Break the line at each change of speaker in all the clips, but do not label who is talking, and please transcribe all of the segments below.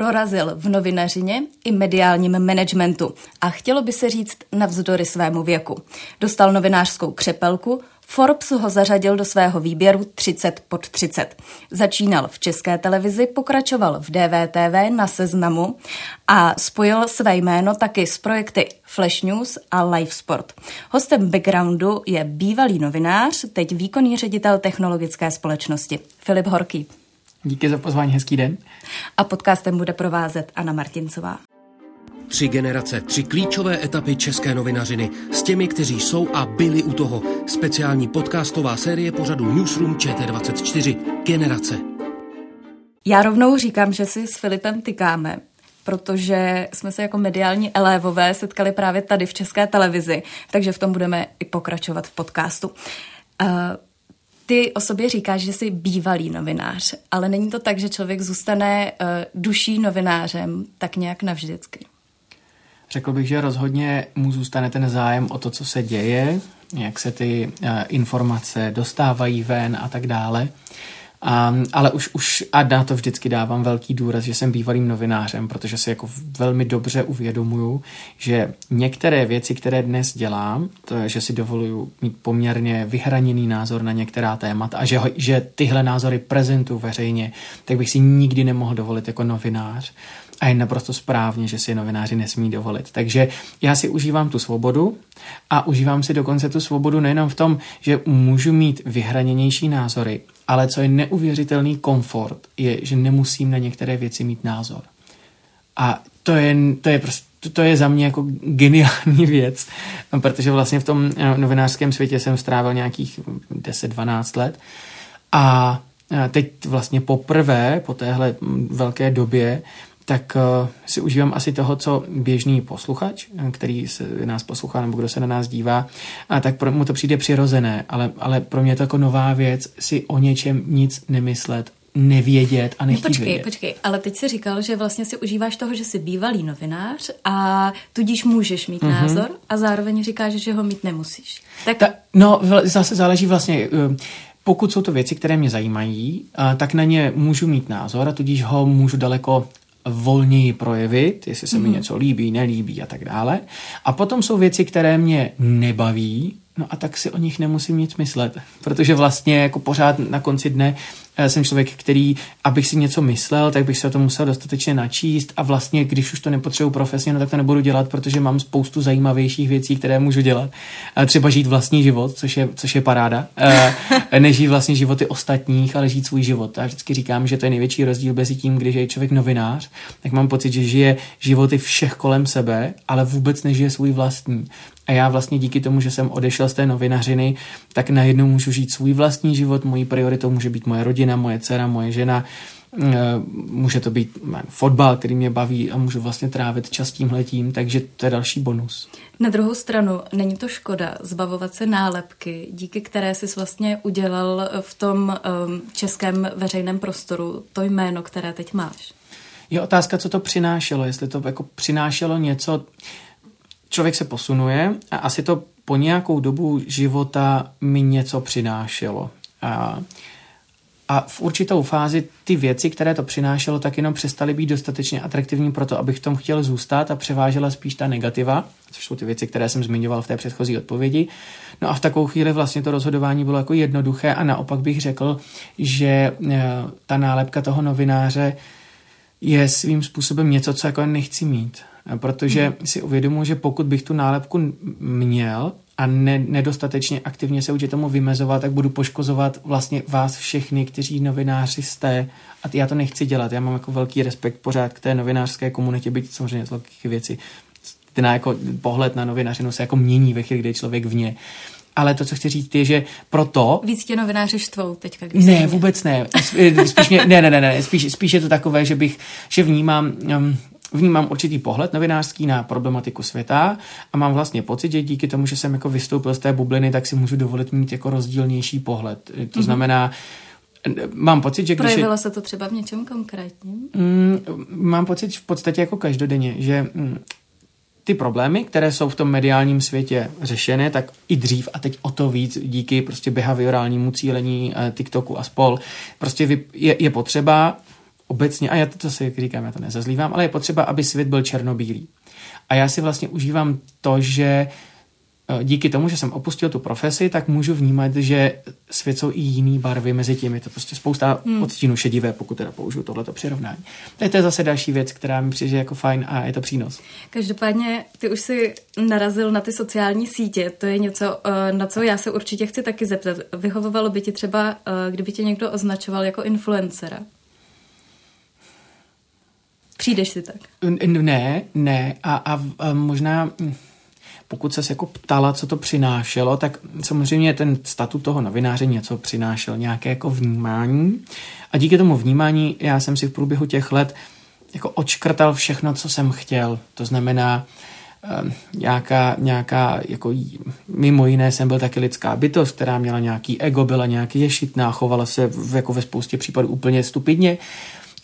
Prorazil v novinařině i mediálním managementu a chtělo by se říct navzdory svému věku. Dostal novinářskou křepelku, Forbes ho zařadil do svého výběru 30 pod 30. Začínal v české televizi, pokračoval v DVTV na seznamu a spojil své jméno taky s projekty Flash News a Live Sport. Hostem backgroundu je bývalý novinář, teď výkonný ředitel technologické společnosti Filip Horký.
Díky za pozvání, hezký den.
A podcastem bude provázet Anna Martincová.
Tři generace, tři klíčové etapy české novinařiny s těmi, kteří jsou a byli u toho. Speciální podcastová série pořadu Newsroom ČT24. Generace.
Já rovnou říkám, že si s Filipem tykáme, protože jsme se jako mediální elévové setkali právě tady v české televizi, takže v tom budeme i pokračovat v podcastu. Uh, ty o sobě říkáš, že jsi bývalý novinář, ale není to tak, že člověk zůstane uh, duší novinářem tak nějak navždycky.
Řekl bych, že rozhodně mu zůstane ten zájem o to, co se děje, jak se ty uh, informace dostávají ven a tak dále. Um, ale už, už a na to vždycky dávám velký důraz, že jsem bývalým novinářem, protože si jako velmi dobře uvědomuju, že některé věci, které dnes dělám, to je, že si dovoluju mít poměrně vyhraněný názor na některá témata a že, že tyhle názory prezentuju veřejně, tak bych si nikdy nemohl dovolit jako novinář. A je naprosto správně, že si novináři nesmí dovolit. Takže já si užívám tu svobodu a užívám si dokonce tu svobodu nejenom v tom, že můžu mít vyhraněnější názory, ale co je neuvěřitelný komfort, je, že nemusím na některé věci mít názor. A to je, to je prostě to je za mě jako geniální věc, protože vlastně v tom eh, novinářském světě jsem strávil nějakých 10-12 let a eh, teď vlastně poprvé po téhle velké době tak uh, si užívám asi toho, co běžný posluchač, který se nás poslouchá nebo kdo se na nás dívá, a tak pro mu to přijde přirozené, ale, ale pro mě je to jako nová věc si o něčem nic nemyslet, nevědět a nechtít
no, počkej,
vědět.
počkej, ale teď si říkal, že vlastně si užíváš toho, že jsi bývalý novinář a tudíž můžeš mít mm-hmm. názor a zároveň říkáš, že ho mít nemusíš.
Tak... Ta, no, zase záleží vlastně... Uh, pokud jsou to věci, které mě zajímají, tak na ně můžu mít názor a tudíž ho můžu daleko volněji projevit, jestli se mm-hmm. mi mhm. něco líbí, nelíbí a tak dále. A potom jsou věci, které mě nebaví, no a tak si o nich nemusím nic myslet, protože vlastně jako pořád na konci dne jsem člověk, který, abych si něco myslel, tak bych se o to musel dostatečně načíst a vlastně, když už to nepotřebuji profesně, no tak to nebudu dělat, protože mám spoustu zajímavějších věcí, které můžu dělat. Třeba žít vlastní život, což je, což je paráda. Nežít vlastně životy ostatních, ale žít svůj život. Já vždycky říkám, že to je největší rozdíl mezi tím, když je člověk novinář, tak mám pocit, že žije životy všech kolem sebe, ale vůbec nežije svůj vlastní. A já vlastně díky tomu, že jsem odešel z té novinařiny, tak najednou můžu žít svůj vlastní život, mojí prioritou může být moje rodina, moje dcera, moje žena, eh, může to být fotbal, který mě baví a můžu vlastně trávit čas tím letím, takže to je další bonus.
Na druhou stranu, není to škoda zbavovat se nálepky, díky které jsi vlastně udělal v tom um, českém veřejném prostoru to jméno, které teď máš?
Je otázka, co to přinášelo, jestli to jako přinášelo něco, člověk se posunuje a asi to po nějakou dobu života mi něco přinášelo. A, a v určitou fázi ty věci, které to přinášelo, tak jenom přestaly být dostatečně atraktivní pro to, abych v tom chtěl zůstat a převážela spíš ta negativa, což jsou ty věci, které jsem zmiňoval v té předchozí odpovědi. No a v takovou chvíli vlastně to rozhodování bylo jako jednoduché a naopak bych řekl, že e, ta nálepka toho novináře je svým způsobem něco, co jako nechci mít protože hmm. si uvědomuji, že pokud bych tu nálepku měl a ne, nedostatečně aktivně se určitě tomu vymezovat, tak budu poškozovat vlastně vás všechny, kteří novináři jste a já to nechci dělat. Já mám jako velký respekt pořád k té novinářské komunitě, byť samozřejmě z velkých věcí. Ten jako pohled na novinařinu se jako mění ve chvíli, kdy je člověk vně. ale to, co chci říct, je, že proto...
Víc tě novináři štvou teďka, když
Ne, vůbec ne. Spíš mě, ne, ne, ne, ne. Spíš, spíš je to takové, že bych, že vnímám, um, vnímám určitý pohled novinářský na problematiku světa a mám vlastně pocit, že díky tomu, že jsem jako vystoupil z té bubliny, tak si můžu dovolit mít jako rozdílnější pohled. To mm-hmm. znamená, Mám pocit, že když...
Projevilo je... se to třeba v něčem konkrétním?
Mm, mám pocit v podstatě jako každodenně, že mm, ty problémy, které jsou v tom mediálním světě řešené, tak i dřív a teď o to víc díky prostě behaviorálnímu cílení eh, TikToku a spol. Prostě je, je potřeba obecně, a já to zase, jak říkám, já to nezazlívám, ale je potřeba, aby svět byl černobílý. A já si vlastně užívám to, že Eh, díky tomu, že jsem opustil tu profesi, tak můžu vnímat, že svět jsou i jiný barvy mezi tím. Je to prostě spousta hmm. odstínů šedivé, pokud teda použiju tohleto přirovnání. To je zase další věc, která mi přijde jako fajn a je to přínos.
Každopádně ty už si narazil na ty sociální sítě. To je něco, eh, na co já se určitě chci taky zeptat. Vyhovovalo by ti třeba, eh, kdyby tě někdo označoval jako influencera? Přijdeš si tak?
Ne, ne. A, a, a možná hm, pokud se jako ptala, co to přinášelo, tak samozřejmě ten statut toho novináře něco přinášel, nějaké jako vnímání. A díky tomu vnímání já jsem si v průběhu těch let jako očkrtal všechno, co jsem chtěl. To znamená, ehm, nějaká, nějaká, jako mimo jiné jsem byl taky lidská bytost, která měla nějaký ego, byla nějaký ješitná, chovala se v, jako ve spoustě případů úplně stupidně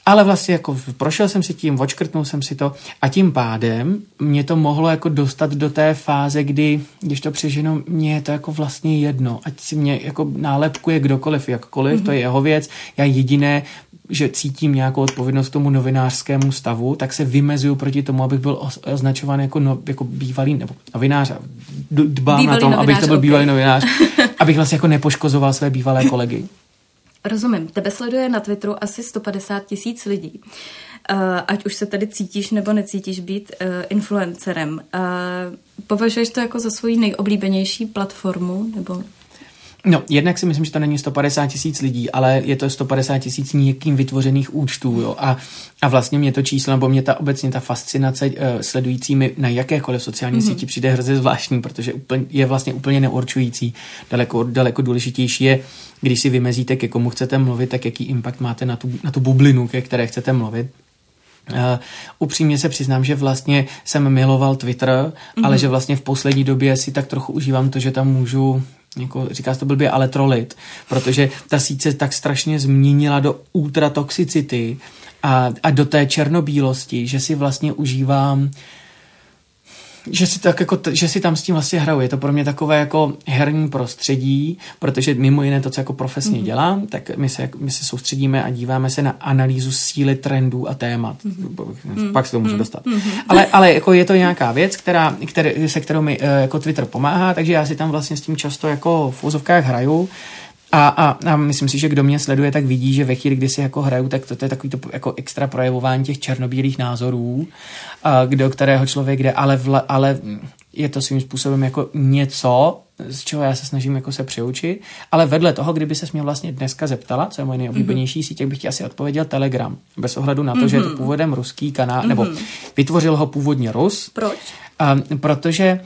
ale vlastně jako prošel jsem si tím, očkrtnul jsem si to a tím pádem mě to mohlo jako dostat do té fáze, kdy, když to přeženu, mě je to jako vlastně jedno, ať si mě jako nálepkuje kdokoliv, jakkoliv, mm-hmm. to je jeho věc, já jediné, že cítím nějakou odpovědnost tomu novinářskému stavu, tak se vymezuju proti tomu, abych byl označován jako, no, jako bývalý nebo novinář. Dbám bývalý na tom, abych to byl okay. bývalý novinář, abych vlastně jako nepoškozoval své bývalé kolegy.
Rozumím. Tebe sleduje na Twitteru asi 150 tisíc lidí. Uh, ať už se tady cítíš nebo necítíš být uh, influencerem. Uh, považuješ to jako za svoji nejoblíbenější platformu? Nebo
No, jednak si myslím, že to není 150 tisíc lidí, ale je to 150 tisíc někým vytvořených účtů, jo. A, a vlastně mě to číslo, nebo mě ta obecně ta fascinace uh, sledujícími na jakékoliv sociální mm-hmm. síti přijde hrozně zvláštní, protože úplně, je vlastně úplně neurčující. Daleko, daleko důležitější je, když si vymezíte, ke komu chcete mluvit, tak jaký impact máte na tu, na tu bublinu, ke které chcete mluvit. Uh, upřímně se přiznám, že vlastně jsem miloval Twitter, mm-hmm. ale že vlastně v poslední době si tak trochu užívám to, že tam můžu jako říká se to blbě, ale trolit, protože ta síť se tak strašně změnila do ultratoxicity a, a do té černobílosti, že si vlastně užívám že si, tak jako, že si tam s tím vlastně hraju. Je to pro mě takové jako herní prostředí, protože mimo jiné to, co jako profesně mm-hmm. dělám, tak my se, my se soustředíme a díváme se na analýzu síly trendů a témat. Mm-hmm. Pak se to můžu mm-hmm. dostat. Mm-hmm. Ale, ale jako je to nějaká věc, která, které, se kterou mi eh, jako Twitter pomáhá, takže já si tam vlastně s tím často jako v úzovkách hraju. A, a, a myslím si, že kdo mě sleduje, tak vidí, že ve chvíli, kdy si jako hraju, tak to, to je takový to jako extra projevování těch černobílých názorů, a, do kterého člověk jde, ale, vla, ale je to svým způsobem jako něco, z čeho já se snažím jako se přiučit, ale vedle toho, kdyby se mě vlastně dneska zeptala, co je moje nejoblíbenější mm-hmm. síť, bych ti asi odpověděl Telegram, bez ohledu na to, mm-hmm. že je to mhm. původem ruský kanál, mm-hmm. nebo vytvořil ho původně Rus.
Proč?
Um, protože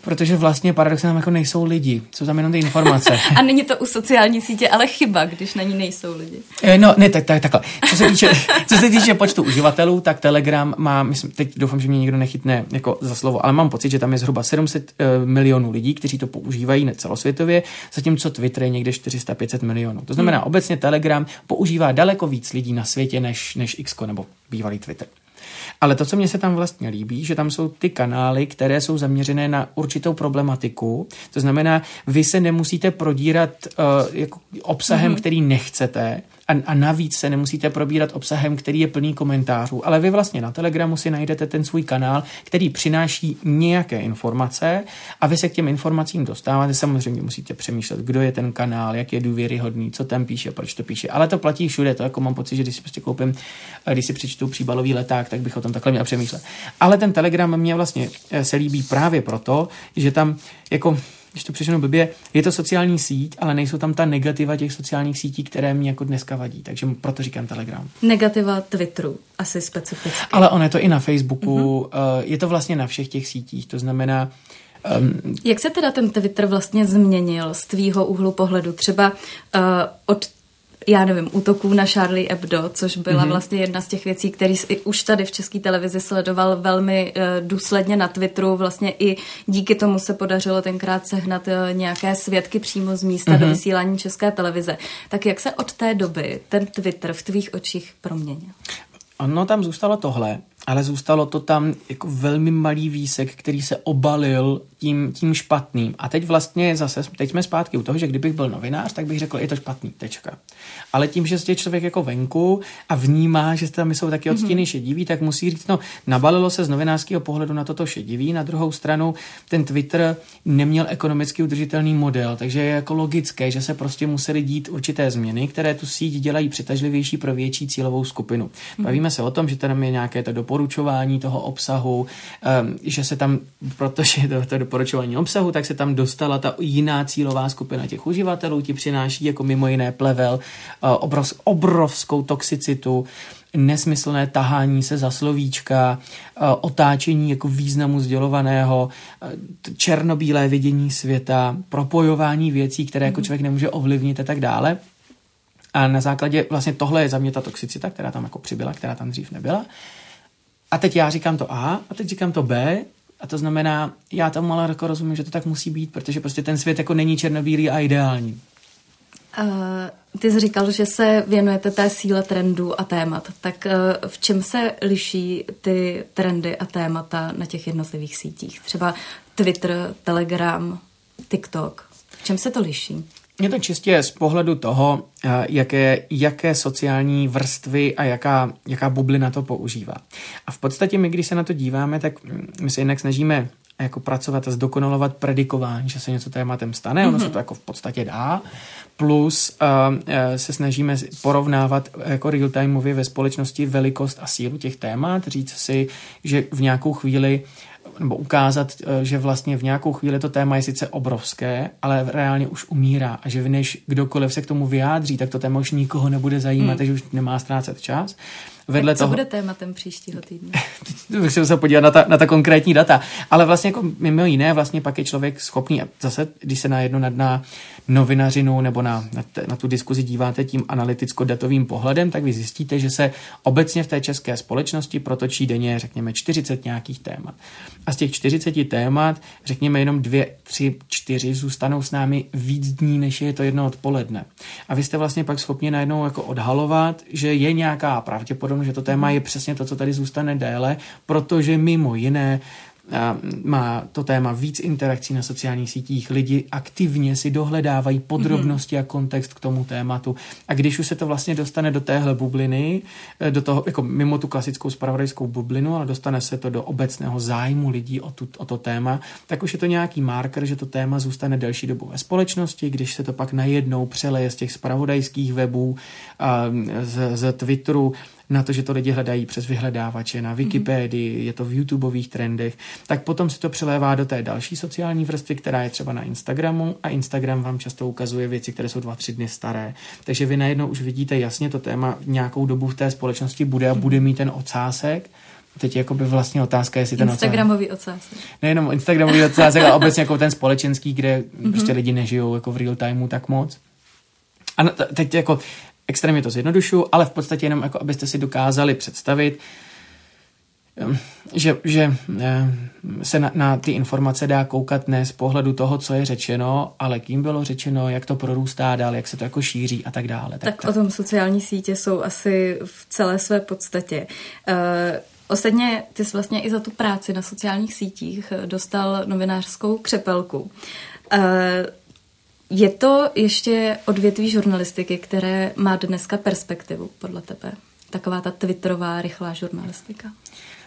Protože vlastně paradoxně tam jako nejsou lidi, jsou tam jenom ty informace.
A není to u sociální sítě, ale chyba, když na ní nejsou lidi.
Eh, no, ne, tak, tak takhle. Co se, týče, co se týče počtu uživatelů, tak Telegram má, myslím, teď doufám, že mě nikdo nechytne jako za slovo, ale mám pocit, že tam je zhruba 700 uh, eh, milionů lidí, kteří to používají ne celosvětově, zatímco Twitter je někde 400-500 milionů. To znamená, hmm. obecně Telegram používá daleko víc lidí na světě než, než X nebo bývalý Twitter. Ale to, co mě se tam vlastně líbí, že tam jsou ty kanály, které jsou zaměřené na určitou problematiku. To znamená, vy se nemusíte prodírat uh, jako obsahem, mm-hmm. který nechcete, a, a navíc se nemusíte probírat obsahem, který je plný komentářů, ale vy vlastně na Telegramu si najdete ten svůj kanál, který přináší nějaké informace a vy se k těm informacím dostáváte. Samozřejmě musíte přemýšlet, kdo je ten kanál, jak je důvěryhodný, co tam píše, proč to píše. Ale to platí všude. To jako mám pocit, že když si prostě koupím, když si přečtu příbalový leták, tak bych o tom takhle měl přemýšlet. Ale ten Telegram mě vlastně eh, se líbí právě proto, že tam jako když to přešenu blbě, je to sociální síť, ale nejsou tam ta negativa těch sociálních sítí, které mě jako dneska vadí. Takže proto říkám Telegram.
Negativa Twitteru, asi specificky.
Ale on je to i na Facebooku, mm-hmm. je to vlastně na všech těch sítích. To znamená,
Um, Jak se teda ten Twitter vlastně změnil z tvýho úhlu pohledu? Třeba uh, od já nevím, útoků na Charlie Hebdo, což byla mm-hmm. vlastně jedna z těch věcí, který už tady v české televizi sledoval velmi uh, důsledně na Twitteru. Vlastně i díky tomu se podařilo tenkrát sehnat uh, nějaké svědky přímo z místa mm-hmm. do vysílání české televize. Tak jak se od té doby ten Twitter v tvých očích proměnil?
Ono tam zůstalo tohle, ale zůstalo to tam jako velmi malý výsek, který se obalil tím, tím špatným. A teď vlastně zase, teď jsme zpátky u toho, že kdybych byl novinář, tak bych řekl, je to špatný, tečka. Ale tím, že je člověk jako venku a vnímá, že tam jsou taky odstíny mm-hmm. šedivý, tak musí říct, no, nabalilo se z novinářského pohledu na toto šedivý, na druhou stranu ten Twitter neměl ekonomicky udržitelný model, takže je jako logické, že se prostě museli dít určité změny, které tu síť dělají přitažlivější pro větší cílovou skupinu. Mm-hmm. Bavíme se o tom, že tam je nějaké to doporučování toho obsahu, um, že se tam, protože to, to doporučování obsahu, tak se tam dostala ta jiná cílová skupina těch uživatelů, ti přináší jako mimo jiné plevel, uh, obrov, obrovskou toxicitu, nesmyslné tahání se za slovíčka, uh, otáčení jako významu sdělovaného, uh, černobílé vidění světa, propojování věcí, které jako mhm. člověk nemůže ovlivnit a tak dále. A na základě vlastně tohle je za mě ta toxicita, která tam jako přibyla, která tam dřív nebyla. A teď já říkám to A a teď říkám to B a to znamená, já tomu ale jako rozumím, že to tak musí být, protože prostě ten svět jako není černobílý a ideální.
Uh, ty jsi říkal, že se věnujete té síle trendů a témat. Tak uh, v čem se liší ty trendy a témata na těch jednotlivých sítích? Třeba Twitter, Telegram, TikTok. V čem se to liší?
Je to čistě z pohledu toho, eh, jaké, jaké sociální vrstvy a jaká, jaká bublina to používá. A v podstatě my, když se na to díváme, tak mm, my se jinak snažíme jako pracovat a zdokonalovat predikování, že se něco tématem stane, mm-hmm. ono se mhm. to jako v podstatě dá, plus uh, uh, se snažíme porovnávat jako real-timeově ve společnosti velikost a sílu těch témat, říct si, že v nějakou chvíli nebo ukázat, eh, že vlastně v nějakou chvíli to téma je sice obrovské, ale reálně už umírá a že než kdokoliv se k tomu vyjádří, tak to téma už nikoho nebude zajímat, hmm. takže už nemá ztrácet čas.
Vedle tak co toho, bude tématem příštího týdne?
bych se musel podívat na ta, na ta konkrétní data. Ale vlastně jako mimo jiné, vlastně pak je člověk schopný, a zase, když se najednou nad na novinařinu nebo na, na, te, na tu diskuzi díváte tím analyticko-datovým pohledem, tak vy zjistíte, že se obecně v té české společnosti protočí denně, řekněme, 40 nějakých témat. A z těch 40 témat, řekněme, jenom dvě, tři, čtyři zůstanou s námi víc dní, než je to jedno odpoledne. A vy jste vlastně pak schopni najednou jako odhalovat, že je nějaká pravděpodobnost, že to téma je přesně to, co tady zůstane déle, protože mimo jiné má to téma víc interakcí na sociálních sítích, lidi aktivně si dohledávají podrobnosti mm-hmm. a kontext k tomu tématu. A když už se to vlastně dostane do téhle bubliny, eh, do toho, jako mimo tu klasickou spravodajskou bublinu, ale dostane se to do obecného zájmu lidí o, tu, o to téma, tak už je to nějaký marker, že to téma zůstane delší dobu ve společnosti, když se to pak najednou přeleje z těch spravodajských webů, z, z Twitteru, na to, že to lidi hledají přes vyhledávače, na Wikipedii, mm-hmm. je to v YouTubeových trendech, tak potom se to přelévá do té další sociální vrstvy, která je třeba na Instagramu a Instagram vám často ukazuje věci, které jsou dva, tři dny staré. Takže vy najednou už vidíte jasně, to téma nějakou dobu v té společnosti bude a bude mít ten ocásek, Teď je by vlastně otázka, jestli ten
Instagramový ocásek.
Nejenom Instagramový ocásek, ale obecně jako ten společenský, kde mm-hmm. prostě lidi nežijou jako v real timeu tak moc. A teď jako extrémně to zjednodušu, ale v podstatě jenom jako abyste si dokázali představit, že, že se na, na ty informace dá koukat ne z pohledu toho, co je řečeno, ale kým bylo řečeno, jak to prorůstá dál, jak se to jako šíří a tak dále.
Tak, tak o tom sociální sítě jsou asi v celé své podstatě. Uh, Ostatně ty jsi vlastně i za tu práci na sociálních sítích dostal novinářskou křepelku. Uh, je to ještě odvětví žurnalistiky, které má dneska perspektivu, podle tebe? Taková ta twitterová, rychlá žurnalistika.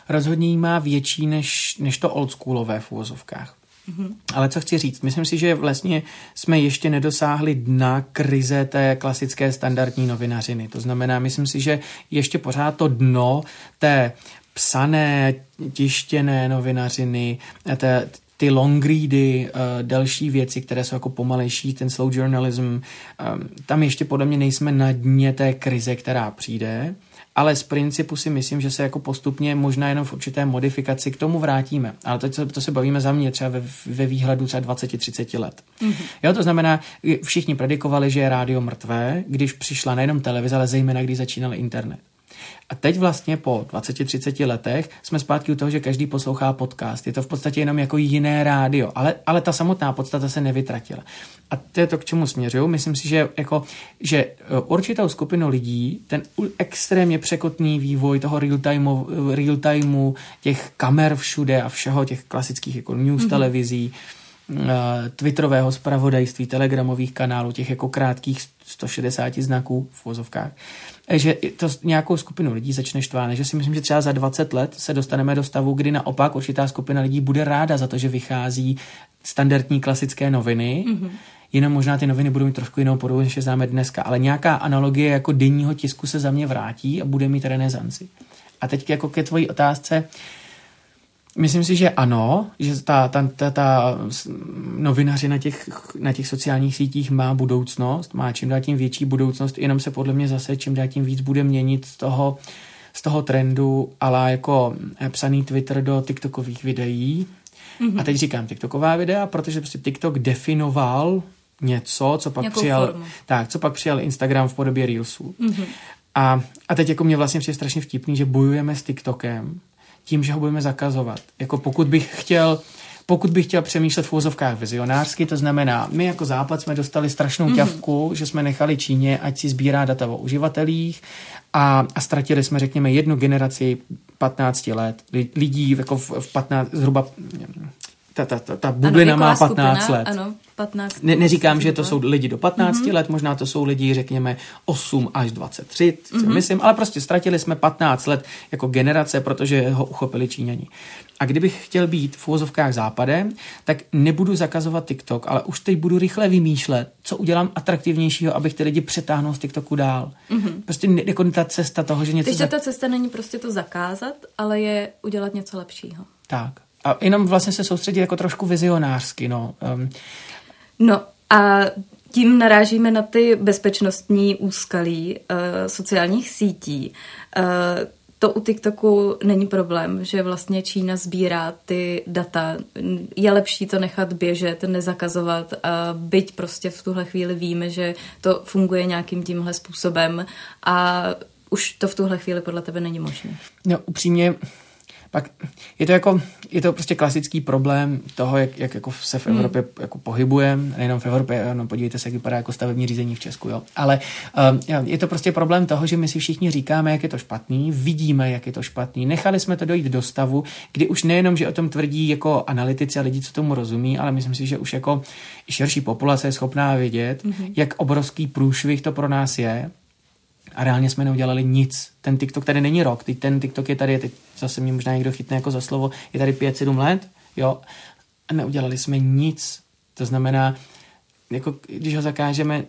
Rozhodně jí má větší než, než to oldschoolové v úvozovkách. Mm-hmm. Ale co chci říct, myslím si, že vlastně jsme ještě nedosáhli dna krize té klasické standardní novinařiny. To znamená, myslím si, že ještě pořád to dno té psané, tištěné novinařiny, té, ty long ready, uh, další věci, které jsou jako pomalejší, ten slow journalism, um, tam ještě podle mě nejsme na dně té krize, která přijde, ale z principu si myslím, že se jako postupně možná jenom v určité modifikaci k tomu vrátíme. Ale to, to se bavíme za mě třeba ve, ve výhledu třeba 20-30 let. Mm-hmm. Jo, to znamená, všichni predikovali, že je rádio mrtvé, když přišla nejenom televize, ale zejména když začínal internet. A teď vlastně po 20-30 letech jsme zpátky u toho, že každý poslouchá podcast. Je to v podstatě jenom jako jiné rádio, ale, ale ta samotná podstata se nevytratila. A to je to, k čemu směřuju. Myslím si, že, jako, že e, určitou skupinu lidí ten extrémně překotný vývoj toho real timeu, real těch kamer všude a všeho, těch klasických jako news mm-hmm. televizí, e, twitterového zpravodajství, telegramových kanálů, těch jako krátkých 160 znaků v vozovkách, že to nějakou skupinu lidí začne štvát, že si myslím, že třeba za 20 let se dostaneme do stavu, kdy naopak určitá skupina lidí bude ráda za to, že vychází standardní klasické noviny, mm-hmm. jenom možná ty noviny budou mít trošku jinou podobu, než je známe dneska, ale nějaká analogie jako denního tisku se za mě vrátí a bude mít renesanci. A teď jako ke tvojí otázce, Myslím si, že ano, že ta, ta, ta, ta novinaři na těch, na těch sociálních sítích má budoucnost, má čím dál tím větší budoucnost, jenom se podle mě zase čím dál tím víc bude měnit z toho, z toho trendu, ale jako psaný Twitter do TikTokových videí. Mm-hmm. A teď říkám TikToková videa, protože prostě TikTok definoval něco, co pak přijal,
formu.
tak, co pak přijal Instagram v podobě Reelsů. Mm-hmm. A, a teď jako mě vlastně přijde strašně vtipný, že bojujeme s TikTokem, tím, že ho budeme zakazovat. Jako pokud bych chtěl pokud bych chtěl přemýšlet v úzovkách vizionářsky, to znamená, my jako Západ jsme dostali strašnou mm-hmm. ťavku, že jsme nechali Číně, ať si sbírá data o uživatelích a, a ztratili jsme, řekněme, jednu generaci 15 let lidí jako v, v 15, zhruba ta, ta, ta, ta bublina
ano,
má 15
skupina,
let.
Ano, 15.
Ne, neříkám, že to jsou lidi do 15
Mhm.
mm-hmm. let, možná to jsou lidi, řekněme, 8 až 23, mm-hmm. myslím, ale prostě ztratili jsme 15 let jako generace, protože ho uchopili Číňani. A kdybych chtěl být v úvozovkách západem, tak nebudu zakazovat TikTok, ale už teď budu rychle vymýšlet, co udělám atraktivnějšího, abych ty lidi přetáhnul z TikToku dál. Mm-hmm. Prostě ne- jako ta cesta toho, že něco...
Takže
za-
ta cesta není prostě to zakázat, ale je udělat něco lepšího.
Tak. A jenom vlastně se soustředit jako trošku vizionářsky, no. Um,
No a tím narážíme na ty bezpečnostní úskalí uh, sociálních sítí. Uh, to u TikToku není problém, že vlastně Čína sbírá ty data. Je lepší to nechat běžet, nezakazovat, a byť prostě v tuhle chvíli víme, že to funguje nějakým tímhle způsobem a už to v tuhle chvíli podle tebe není možné.
No, upřímně, pak je to jako, je to prostě klasický problém toho, jak, jak jako se v Evropě hmm. jako pohybujeme, nejenom v Evropě, no podívejte se, jak vypadá jako stavební řízení v Česku, jo. Ale um, je to prostě problém toho, že my si všichni říkáme, jak je to špatný, vidíme, jak je to špatný. Nechali jsme to dojít do stavu, kdy už nejenom, že o tom tvrdí jako analytici a lidi, co tomu rozumí, ale myslím si, že už jako i širší populace je schopná vědět, hmm. jak obrovský průšvih to pro nás je a reálně jsme neudělali nic. Ten TikTok tady není rok, teď ten TikTok je tady, teď zase mě možná někdo chytne jako za slovo, je tady 5-7 let, jo, a neudělali jsme nic. To znamená, jako když ho zakážeme,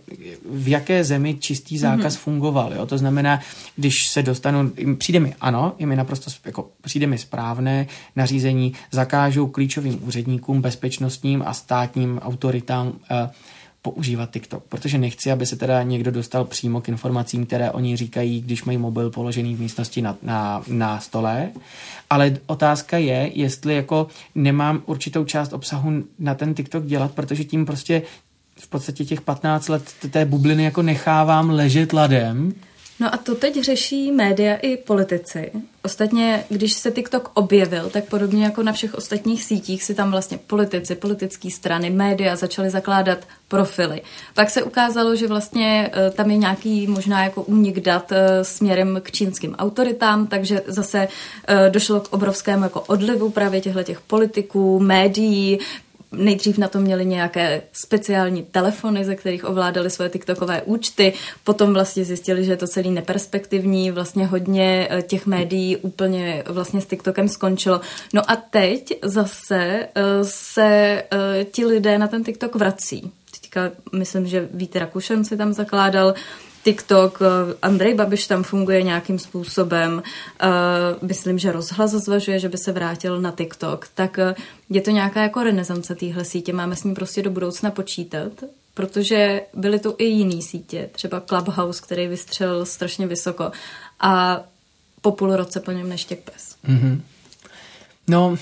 v jaké zemi čistý zákaz mm-hmm. fungoval, jo? to znamená, když se dostanu, přijde mi, ano, je mi naprosto, jako přijde mi správné nařízení, zakážou klíčovým úředníkům, bezpečnostním a státním autoritám eh, používat TikTok, protože nechci, aby se teda někdo dostal přímo k informacím, které oni říkají, když mají mobil položený v místnosti na, na, na stole, ale otázka je, jestli jako nemám určitou část obsahu na ten TikTok dělat, protože tím prostě v podstatě těch 15 let té bubliny jako nechávám ležet ladem.
No a to teď řeší média i politici. Ostatně, když se TikTok objevil, tak podobně jako na všech ostatních sítích si tam vlastně politici, politické strany, média začaly zakládat profily. Pak se ukázalo, že vlastně eh, tam je nějaký možná jako únik dat eh, směrem k čínským autoritám, takže zase eh, došlo k obrovskému jako odlivu právě těchto těch politiků, médií, Nejdřív na to měli nějaké speciální telefony, ze kterých ovládali svoje TikTokové účty, potom vlastně zjistili, že je to celý neperspektivní, vlastně hodně eh, těch médií úplně vlastně s TikTokem skončilo. No a teď zase eh, se eh, ti lidé na ten TikTok vrací. Teďka myslím, že Vít Rakušan si tam zakládal TikTok, Andrej Babiš tam funguje nějakým způsobem, uh, myslím, že rozhlas zvažuje, že by se vrátil na TikTok, tak uh, je to nějaká jako renesance téhle sítě, máme s ní prostě do budoucna počítat? protože byly tu i jiný sítě, třeba Clubhouse, který vystřelil strašně vysoko a po půl roce po něm neštěk pes.
Mm-hmm. No,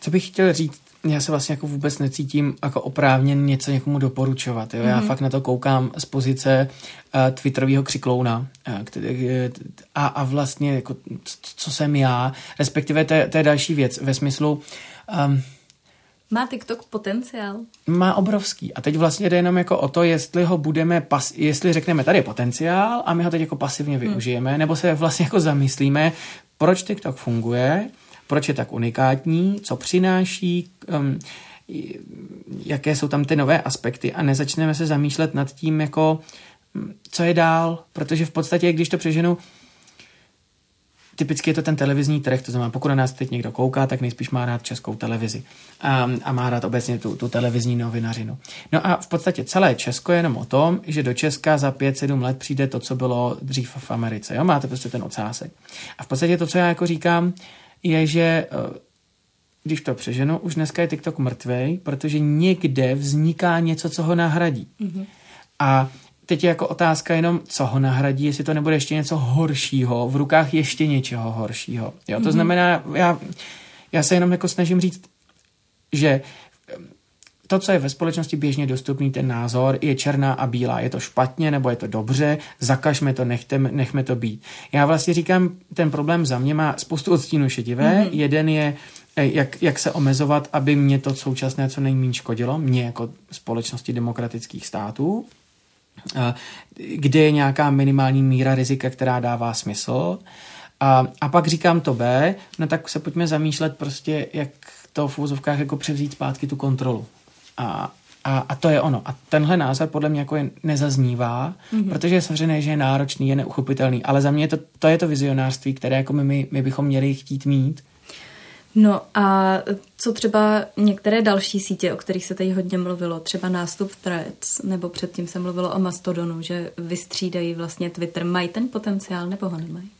co bych chtěl říct, já se vlastně jako vůbec necítím jako oprávněn něco někomu doporučovat. Jo? Mm-hmm. Já mhm. fakt na to koukám z pozice uh, Twitterového křiklouna uh, který, a, a vlastně jako, co jsem já, respektive to je, to je další věc ve smyslu um,
má TikTok potenciál?
Má obrovský. A teď vlastně jde jenom jako o to, jestli ho budeme, pas, jestli řekneme, tady je potenciál a my ho teď jako pasivně hmm. využijeme, nebo se vlastně jako zamyslíme, proč TikTok funguje, proč je tak unikátní, co přináší, um, jaké jsou tam ty nové aspekty a nezačneme se zamýšlet nad tím, jako hm, co je dál, protože v podstatě, když to přeženu, typicky je to ten televizní trh, to znamená, pokud na nás teď někdo kouká, tak nejspíš má rád českou televizi a, a má rád obecně tu, tu televizní novinařinu. No a v podstatě celé Česko je jenom o tom, že do Česka za 5-7 let přijde to, co bylo dřív v Americe. Jo? Máte prostě ten ocásek. A v podstatě to, co já jako říkám, je, že eh, když to přeženu, už dneska je TikTok mrtvej, protože někde vzniká něco, co ho nahradí. Mm-hmm. A teď je jako otázka jenom, co ho nahradí, jestli to nebude ještě něco horšího, v rukách ještě něčeho horšího. Jo, to mm-hmm. znamená, já, já se jenom jako snažím říct, že to, co je ve společnosti běžně dostupný, ten názor, je černá a bílá. Je to špatně nebo je to dobře, zakažme to, nechte, nechme to být. Já vlastně říkám, ten problém za mě má spoustu odstínů šedivé. Mm-hmm. Jeden je, eh, jak, jak se omezovat, aby mě to současné co nejméně škodilo, mě jako společnosti demokratických států, eh, kde je nějaká minimální míra rizika, která dává smysl. A, a pak říkám to B, no tak se pojďme zamýšlet prostě, jak to v úvozovkách jako převzít zpátky tu kontrolu. A, a, a to je ono. A tenhle názor podle mě jako je nezaznívá, mm-hmm. protože je samozřejmě, že je náročný, je neuchopitelný, ale za mě to, to je to vizionářství, které jako my, my, my bychom měli chtít mít.
No a co třeba některé další sítě, o kterých se teď hodně mluvilo, třeba nástup Threads, nebo předtím se mluvilo o Mastodonu, že vystřídají vlastně Twitter, mají ten potenciál nebo ho nemají?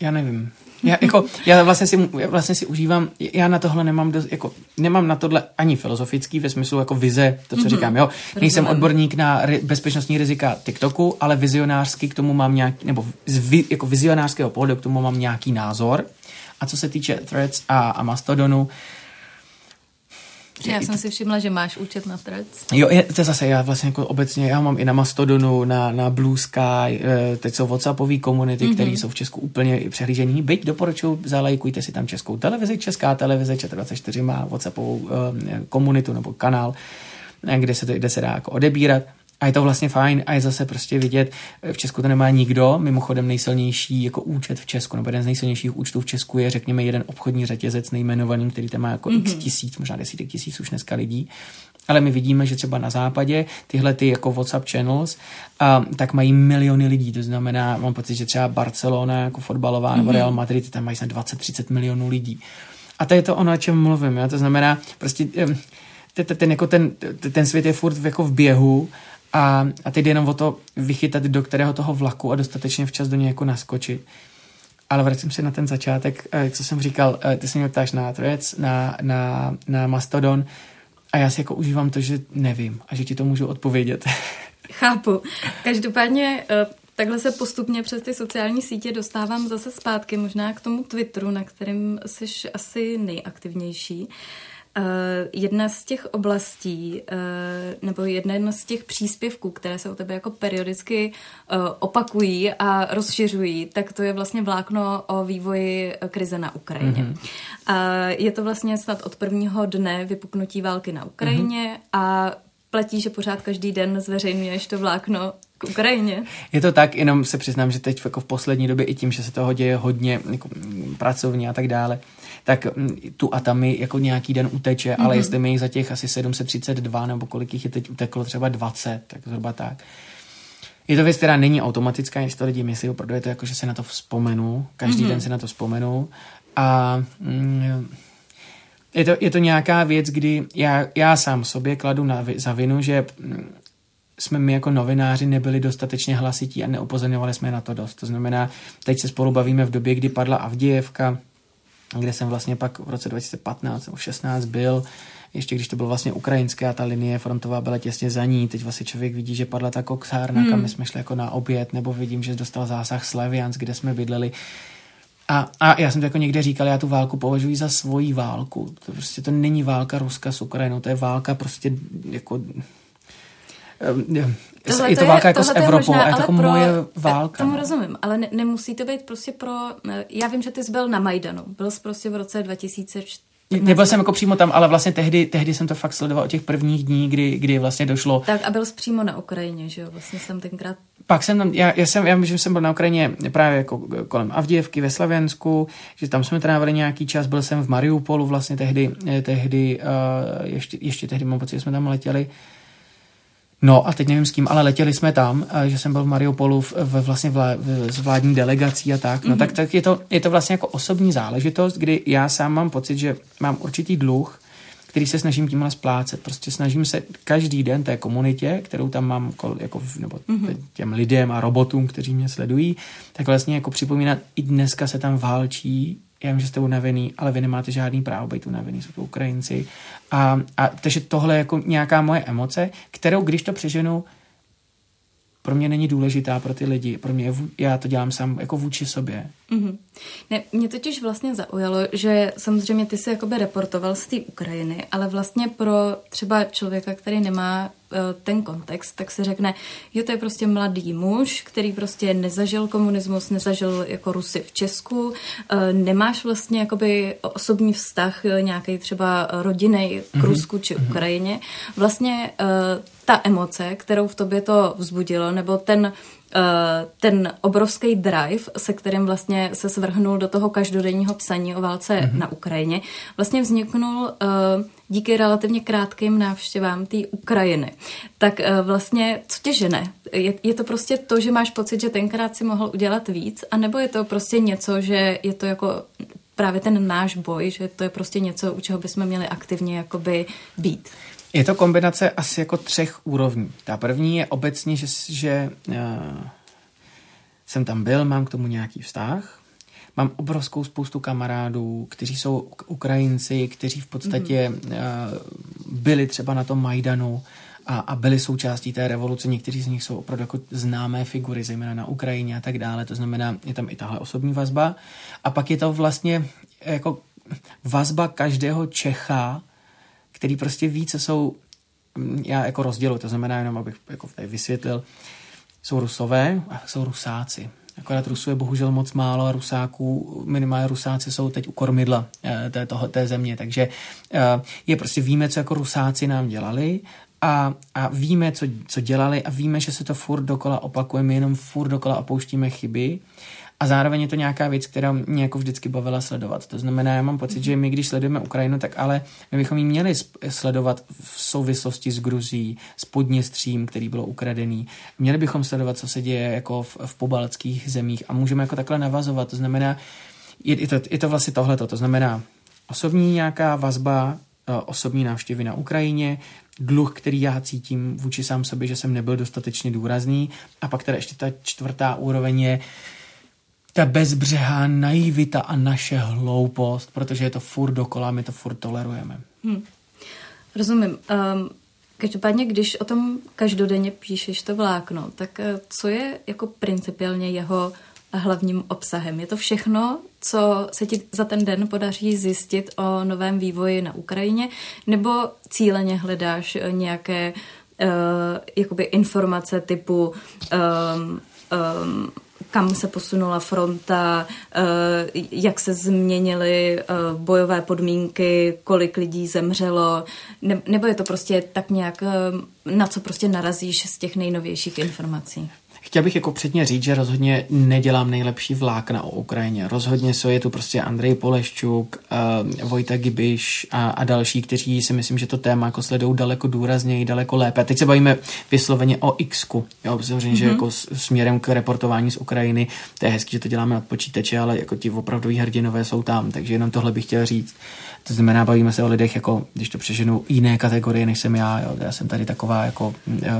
Já nevím. Já, jako, já vlastně si, já vlastně si užívám, já na tohle nemám dost, jako, nemám na tohle ani filozofický ve smyslu jako vize, to, co mm-hmm. říkám, jo. Nejsem odborník na ri, bezpečnostní rizika TikToku, ale vizionářsky k tomu mám nějaký, nebo z jako vizionářského pohledu k tomu mám nějaký názor. A co se týče Threads a, a Mastodonu,
já jsem si všimla, že máš účet na Threads.
Jo, je, to zase já vlastně jako obecně, já mám i na Mastodonu, na, na Blue Sky, eh, teď jsou Whatsappové komunity, mm-hmm. které jsou v Česku úplně přehlížený. Byť doporučuji, zalajkujte si tam českou televizi, česká televize, ČT24 má Whatsappovou uh, komunitu nebo kanál, eh, kde se, to, kde se dá jako odebírat. A je to vlastně fajn a je zase prostě vidět, v Česku to nemá nikdo, mimochodem nejsilnější jako účet v Česku, nebo jeden z nejsilnějších účtů v Česku je, řekněme, jeden obchodní řetězec nejmenovaný, který tam má jako mm-hmm. x tisíc, možná desítek tisíc už dneska lidí. Ale my vidíme, že třeba na západě tyhle ty jako WhatsApp channels, a, tak mají miliony lidí. To znamená, mám pocit, že třeba Barcelona jako fotbalová mm-hmm. nebo Real Madrid, tam mají 20-30 milionů lidí. A to je to ono, o čem mluvím. Jo? To znamená, prostě ten, ten, jako ten, ten svět je furt jako v běhu a, a teď jenom o to vychytat, do kterého toho vlaku a dostatečně včas do něj jako naskočit. Ale vracím se na ten začátek, eh, co jsem říkal, eh, ty se mě ptáš na Threads, na, na, na Mastodon a já si jako užívám to, že nevím a že ti to můžu odpovědět.
Chápu. Každopádně eh, takhle se postupně přes ty sociální sítě dostávám zase zpátky, možná k tomu Twitteru, na kterém jsi asi nejaktivnější. Uh, jedna z těch oblastí, uh, nebo jedna z těch příspěvků, které se u tebe jako periodicky uh, opakují a rozšiřují, tak to je vlastně vlákno o vývoji krize na Ukrajině. Mm-hmm. Uh, je to vlastně snad od prvního dne vypuknutí války na Ukrajině mm-hmm. a platí, že pořád každý den zveřejňuješ to vlákno k Ukrajině.
Je to tak, jenom se přiznám, že teď jako v poslední době i tím, že se toho děje hodně jako, pracovně a tak dále, tak mm, tu a tam mi jako nějaký den uteče, mm-hmm. ale mhm. jestli mi za těch asi 732 nebo kolik jich je teď uteklo třeba 20, tak zhruba tak. Je to věc, která není automatická, jestli to lidi myslí, opravdu je to jako, že se na to vzpomenu, každý mm-hmm. den se na to vzpomenu a mm, je, to, je to nějaká věc, kdy já, já sám sobě kladu na, za vinu, že mm, jsme my jako novináři nebyli dostatečně hlasití a neupozorňovali jsme na to dost. To znamená, teď se spolu bavíme v době, kdy padla Avdějevka, kde jsem vlastně pak v roce 2015 nebo 16 byl, ještě když to bylo vlastně ukrajinské a ta linie frontová byla těsně za ní, teď vlastně člověk vidí, že padla ta koksárna, hmm. kam my jsme šli jako na oběd, nebo vidím, že dostal zásah Slavians, kde jsme bydleli. A, a já jsem to jako někde říkal, já tu válku považuji za svoji válku. To prostě to není válka Ruska s Ukrajinou, to je válka prostě jako Tohle je to, válka jako s Evropou možná, a je to jako pro, moje válka.
Tomu rozumím, ale ne, nemusí to být prostě pro... Já vím, že ty jsi byl na Majdanu. Byl jsi prostě v roce 2004
Nebyl jsem jako přímo tam, ale vlastně tehdy, tehdy jsem to fakt sledoval od těch prvních dní, kdy, kdy vlastně došlo.
Tak a byl jsi přímo na Ukrajině, že jo? Vlastně jsem tenkrát...
Pak jsem tam, já, já jsem, já myslím, že jsem byl na Ukrajině právě jako kolem Avděvky ve Slavěnsku, že tam jsme trávili nějaký čas, byl jsem v Mariupolu vlastně tehdy, eh, tehdy uh, ještě, ještě tehdy mám pocit, že jsme tam letěli. No a teď nevím s kým, ale letěli jsme tam, že jsem byl v Mariupolu v, v vlastně vlá, v, s vládní delegací a tak. No mm-hmm. tak, tak je, to, je to vlastně jako osobní záležitost, kdy já sám mám pocit, že mám určitý dluh, který se snažím tímhle splácet. Prostě snažím se každý den té komunitě, kterou tam mám, jako, nebo mm-hmm. těm lidem a robotům, kteří mě sledují, tak vlastně jako připomínat, i dneska se tam válčí já vím, že jste unavený, ale vy nemáte žádný právo být unavený, jsou to Ukrajinci. A, a takže tohle je jako nějaká moje emoce, kterou, když to přeženu, pro mě není důležitá pro ty lidi. Pro mě, já to dělám sám jako vůči sobě.
Mm-hmm. Ne, mě totiž vlastně zaujalo, že samozřejmě ty jsi jakoby reportoval z té Ukrajiny, ale vlastně pro třeba člověka, který nemá ten kontext, tak se řekne, jo, to je prostě mladý muž, který prostě nezažil komunismus, nezažil jako Rusy v Česku, uh, nemáš vlastně jakoby osobní vztah uh, nějaký třeba rodiny k mm-hmm. Rusku či mm-hmm. Ukrajině. Vlastně ta emoce, kterou v tobě to vzbudilo, nebo ten Eh, ten obrovský drive, se kterým vlastně se svrhnul do toho každodenního psaní o válce mm-hmm. na Ukrajině, vlastně vzniknul uh, díky relativně krátkým návštěvám té Ukrajiny. Tak uh, vlastně, co tě žene? Je, je to prostě to, že máš pocit, že tenkrát si mohl udělat víc, anebo je to prostě něco, že je to jako právě ten náš boj, že to je prostě něco, u čeho bychom měli aktivně jakoby být?
Je to kombinace asi jako třech úrovní. Ta první je obecně, že, že uh, jsem tam byl, mám k tomu nějaký vztah. Mám obrovskou spoustu kamarádů, kteří jsou Ukrajinci, kteří v podstatě uh, byli třeba na tom Majdanu a, a byli součástí té revoluce. Někteří z nich jsou opravdu jako známé figury, zejména na Ukrajině a tak dále. To znamená, je tam i tahle osobní vazba. A pak je to vlastně jako vazba každého Čecha který prostě ví, co jsou, mm, já jako rozdělu, to znamená jenom, abych jako tady vysvětlil, jsou rusové a jsou rusáci. Akorát Rusů je bohužel moc málo a Rusáků, minimálně Rusáci jsou teď u kormidla eh, té, toho, té země, takže eh, je prostě víme, co jako Rusáci nám dělali a, a víme, co, co dělali a víme, že se to furt dokola opakuje, my jenom furt dokola opouštíme chyby a zároveň je to nějaká věc, která mě jako vždycky bavila sledovat. To znamená, já mám pocit, že my, když sledujeme Ukrajinu, tak ale my bychom ji měli sledovat v souvislosti s Gruzí, s Podněstřím, který bylo ukradený. Měli bychom sledovat, co se děje jako v, v pobaltských zemích a můžeme jako takhle navazovat. To znamená, je, je, to, je to vlastně tohleto. To znamená osobní nějaká vazba, eh, osobní návštěvy na Ukrajině, dluh, který já cítím vůči sám sobě, že jsem nebyl dostatečně důrazný. A pak teda ještě ta čtvrtá úroveň je, ta bezbřehá naivita a naše hloupost, protože je to furt dokola, my to furt tolerujeme. Hmm.
Rozumím. Um, každopádně, když o tom každodenně píšeš to vlákno, tak uh, co je jako principiálně jeho hlavním obsahem? Je to všechno, co se ti za ten den podaří zjistit o novém vývoji na Ukrajině, nebo cíleně hledáš nějaké uh, jakoby informace typu um, um, kam se posunula fronta, eh, jak se změnily eh, bojové podmínky, kolik lidí zemřelo, nebo je to prostě tak nějak, eh, na co prostě narazíš z těch nejnovějších informací?
Chtěl bych jako předně říct, že rozhodně nedělám nejlepší vlákna o Ukrajině. Rozhodně jsou je tu prostě Andrej Poleščuk, uh, Vojta Gibiš a, a další, kteří si myslím, že to téma jako sledují daleko důrazněji, daleko lépe. A teď se bavíme vysloveně o x Jo, samozřejmě, mm-hmm. že mhm. jako směrem k reportování z Ukrajiny, to je hezký, že to děláme od počítače, ale jako ti opravdoví hrdinové jsou tam, takže jenom tohle bych chtěl říct. To znamená, bavíme se o lidech, jako, když to přeženu, jiné kategorie, než jsem já. Jo. Já jsem tady taková, jako, eh,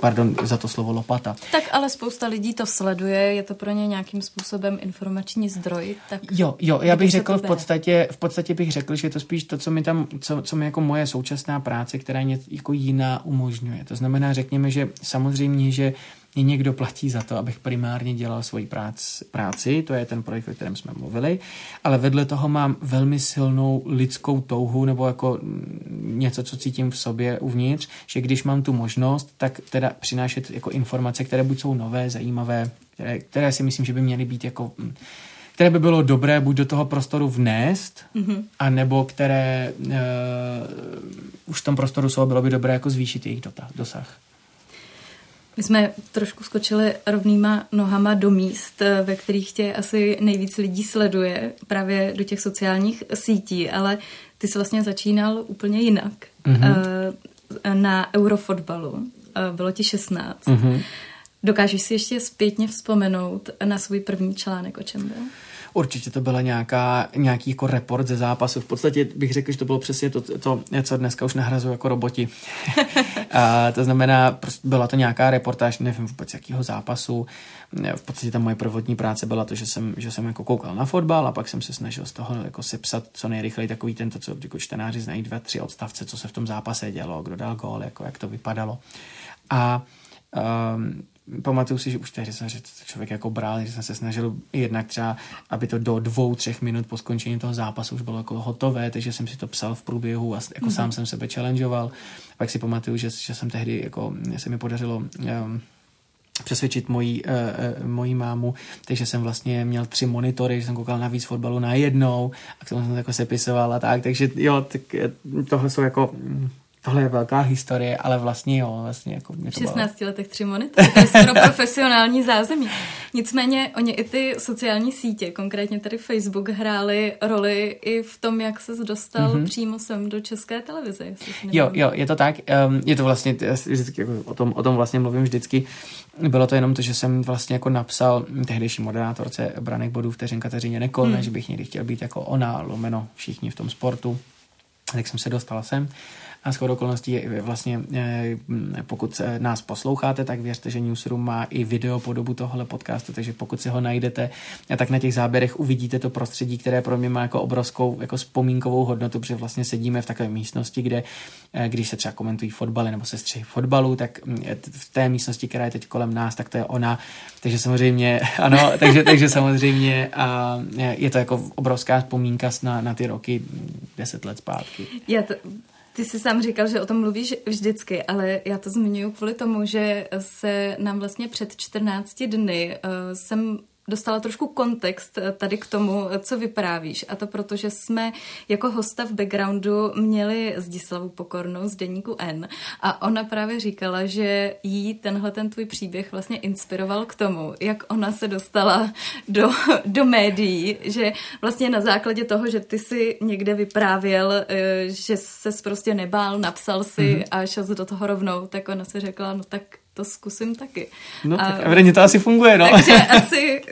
pardon za to slovo lopata.
Tak ale spousta lidí to sleduje, je to pro ně nějakým způsobem informační zdroj. Tak
jo, jo, já bych řekl v podstatě, v podstatě bych řekl, že je to spíš to, co mi tam, co, co mi jako moje současná práce, která mě jako jiná umožňuje. To znamená, řekněme, že samozřejmě, že mě někdo platí za to, abych primárně dělal svoji práci, práci, to je ten projekt, o kterém jsme mluvili, ale vedle toho mám velmi silnou lidskou touhu nebo jako něco, co cítím v sobě uvnitř, že když mám tu možnost, tak teda přinášet jako informace, které buď jsou nové, zajímavé, které, které si myslím, že by měly být jako které by bylo dobré buď do toho prostoru vnést, mm-hmm. a nebo které uh, už v tom prostoru jsou, bylo by dobré jako zvýšit jejich dosah.
My jsme trošku skočili rovnýma nohama do míst, ve kterých tě asi nejvíc lidí sleduje, právě do těch sociálních sítí, ale ty jsi vlastně začínal úplně jinak. Mm-hmm. Na eurofotbalu. Eh, bylo ti 16. Mm-hmm. Dokážeš si ještě zpětně vzpomenout na svůj první článek, o čem byl?
Určitě to byla nějaká, nějaký jako report ze zápasu. V podstatě bych řekl, že to bylo přesně to, to co dneska už nahrazují jako roboti. a to znamená, prostě byla to nějaká reportáž, nevím vůbec jakého zápasu. V podstatě ta moje prvotní práce byla to, že jsem, že jsem jako koukal na fotbal a pak jsem se snažil z toho jako sepsat co nejrychleji takový tento, co jako čtenáři znají dva, tři odstavce, co se v tom zápase dělo, kdo dal gól, jako jak to vypadalo. A um, pamatuju si, že už tehdy jsem, člověk jako bral, že jsem se snažil jednak třeba, aby to do dvou, třech minut po skončení toho zápasu už bylo jako hotové, takže jsem si to psal v průběhu a jako mm-hmm. sám jsem sebe challengeoval. Pak si pamatuju, že, že jsem tehdy, jako se mi podařilo um, přesvědčit mojí, uh, mojí mámu, takže jsem vlastně měl tři monitory, že jsem koukal na víc fotbalu na jednou a k tomu jsem to jako sepisoval a tak, takže jo, tak tohle jsou jako tohle je velká historie, ale vlastně jo, vlastně jako
mě to 16 bylo... letech tři monitory, to je skoro profesionální zázemí. Nicméně oni i ty sociální sítě, konkrétně tady Facebook, hráli roli i v tom, jak se dostal mm-hmm. přímo sem do české televize.
Jo, jo, je to tak. Um, je to vlastně, vždycky jako o, tom, o tom vlastně mluvím vždycky. Bylo to jenom to, že jsem vlastně jako napsal tehdejší moderátorce Branek bodů vteřin Kateřině Nekolne, hmm. že bych někdy chtěl být jako ona, lomeno všichni v tom sportu. Tak jsem se dostal sem. A shodou okolností vlastně, eh, pokud nás posloucháte, tak věřte, že Newsroom má i video podobu tohle podcastu, takže pokud si ho najdete, tak na těch záběrech uvidíte to prostředí, které pro mě má jako obrovskou jako vzpomínkovou hodnotu, protože vlastně sedíme v takové místnosti, kde eh, když se třeba komentují fotbaly nebo se střihy fotbalu, tak mm, v té místnosti, která je teď kolem nás, tak to je ona. Takže samozřejmě, ano, takže, takže samozřejmě a je to jako obrovská vzpomínka na, na ty roky deset let zpátky.
Já to, ty jsi sám říkal, že o tom mluvíš vždycky, ale já to zmiňuji kvůli tomu, že se nám vlastně před 14 dny uh, jsem dostala trošku kontext eh, tady k tomu, co vyprávíš. A to proto, že jsme jako hosta v backgroundu měli Zdislavu Pokornou z deníku N a ona právě říkala, že jí tenhle ten tvůj příběh vlastně inspiroval k tomu, jak ona se dostala do, do médií, že vlastně na základě toho, že ty si někde vyprávěl, eh, že se prostě nebál, napsal si mm-hmm. a šel do toho rovnou, tak ona se řekla, no tak to zkusím taky.
No a, tak evidentně to asi funguje, no.
Takže asi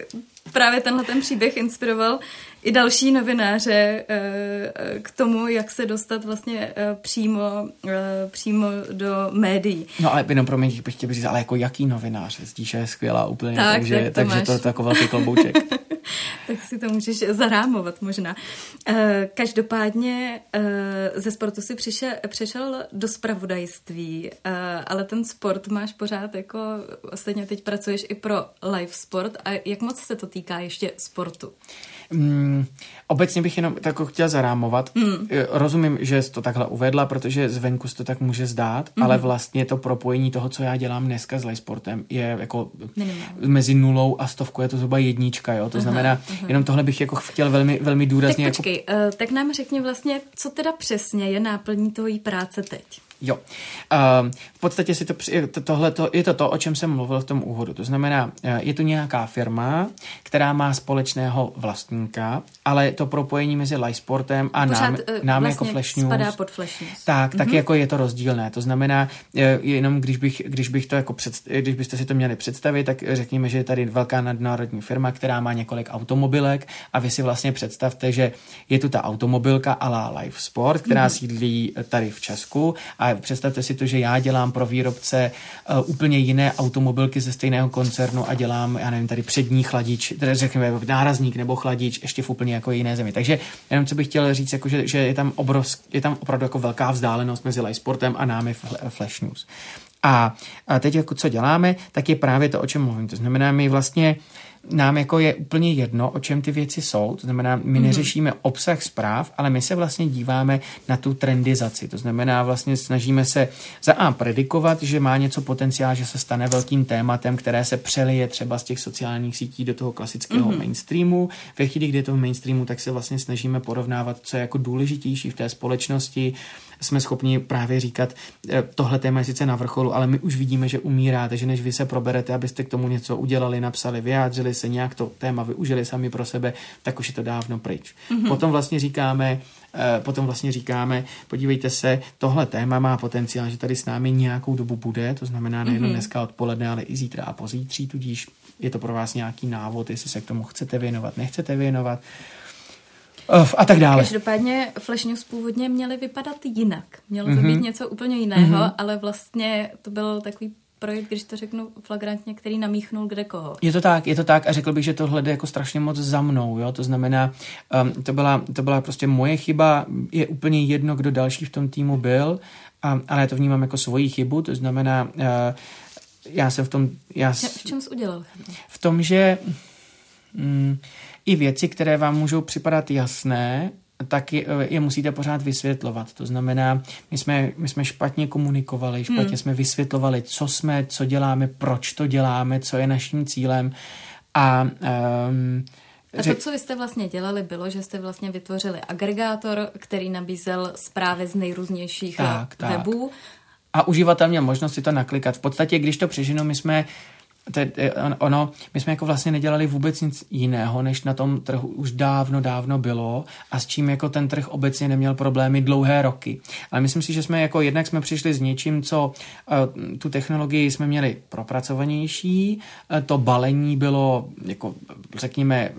právě tenhle ten příběh inspiroval i další novináře eh, k tomu, jak se dostat vlastně eh, přímo, eh, přímo do médií.
No ale jenom pro mě bych chtěl říct, ale jako jaký novinář? Zdíša je skvělá úplně, tak, takže, tak to, takže to, jako velký klobouček.
tak si to můžeš zarámovat možná. Každopádně ze sportu si přišel, přešel do spravodajství, ale ten sport máš pořád jako, ostatně teď pracuješ i pro live sport a jak moc se to týká ještě sportu?
Mm, obecně bych jenom tak chtěla zarámovat. Mm. Rozumím, že jsi to takhle uvedla, protože zvenku se to tak může zdát, mm. ale vlastně to propojení toho, co já dělám dneska s sportem, je jako Minimálně. mezi nulou a stovkou je to zhruba jednička, jo. To znamená, aha. jenom tohle bych jako chtěl velmi, velmi důrazně.
Tak počkej, jako... uh, tak nám řekni vlastně, co teda přesně je náplní tvojí práce teď.
Jo. Uh, v podstatě si to, tohle to, je to to, o čem jsem mluvil v tom úvodu. To znamená, uh, je to nějaká firma, která má společného vlastníka, ale to propojení mezi Sportem a Pořád, nám, uh, nám vlastně jako Flash News,
spadá pod Flash News.
Tak, mm-hmm. tak jako je to rozdílné. To znamená, uh, jenom když bych, když bych to jako předst- když byste si to měli představit, tak řekněme, že je tady velká nadnárodní firma, která má několik automobilek a vy si vlastně představte, že je tu ta automobilka a la Live Sport, která mm-hmm. sídlí tady v Česku a představte si to, že já dělám pro výrobce uh, úplně jiné automobilky ze stejného koncernu a dělám, já nevím, tady přední chladič, tedy řekněme nárazník nebo chladič ještě v úplně jako jiné zemi. Takže jenom co bych chtěl říct, jako že, že je tam obrovsk, je tam opravdu jako velká vzdálenost mezi Live Sportem a námi Flash News. A, a teď jako co děláme, tak je právě to, o čem mluvím. To znamená, my vlastně nám jako je úplně jedno, o čem ty věci jsou, to znamená, my mm-hmm. neřešíme obsah zpráv, ale my se vlastně díváme na tu trendizaci, to znamená, vlastně snažíme se za A predikovat, že má něco potenciál, že se stane velkým tématem, které se přelije třeba z těch sociálních sítí do toho klasického mm-hmm. mainstreamu. Ve chvíli, kdy je to v mainstreamu, tak se vlastně snažíme porovnávat, co je jako důležitější v té společnosti, jsme schopni právě říkat, eh, tohle téma je sice na vrcholu, ale my už vidíme, že umírá, takže než vy se proberete, abyste k tomu něco udělali, napsali, vyjádřili se, nějak to téma využili sami pro sebe, tak už je to dávno pryč. Mm-hmm. Potom vlastně říkáme, eh, potom vlastně říkáme, podívejte se, tohle téma má potenciál, že tady s námi nějakou dobu bude, to znamená nejen mm-hmm. dneska odpoledne, ale i zítra a pozítří, tudíž je to pro vás nějaký návod, jestli se k tomu chcete věnovat, nechcete věnovat a tak dále.
Každopádně Flash News původně měly vypadat jinak. Mělo to mm-hmm. být něco úplně jiného, mm-hmm. ale vlastně to byl takový projekt, když to řeknu flagrantně, který namíchnul kde koho.
Je to tak, je to tak a řekl bych, že tohle jde jako strašně moc za mnou, jo, to znamená, um, to, byla, to byla prostě moje chyba, je úplně jedno, kdo další v tom týmu byl, um, ale já to vnímám jako svoji chybu, to znamená, uh, já jsem v tom... Já,
v čem jsi udělal?
V tom, že... Mm, i věci, které vám můžou připadat jasné, tak je, je musíte pořád vysvětlovat. To znamená, my jsme, my jsme špatně komunikovali, špatně hmm. jsme vysvětlovali, co jsme, co děláme, proč to děláme, co je naším cílem. A um,
a to, co vy jste vlastně dělali, bylo, že jste vlastně vytvořili agregátor, který nabízel zprávy z nejrůznějších tak, webů. Tak.
A uživatel měl možnost si to naklikat. V podstatě, když to přežinu, my jsme ono, my jsme jako vlastně nedělali vůbec nic jiného, než na tom trhu už dávno, dávno bylo a s čím jako ten trh obecně neměl problémy dlouhé roky. Ale myslím si, že jsme jako jednak jsme přišli s něčím, co uh, tu technologii jsme měli propracovanější, uh, to balení bylo jako řekněme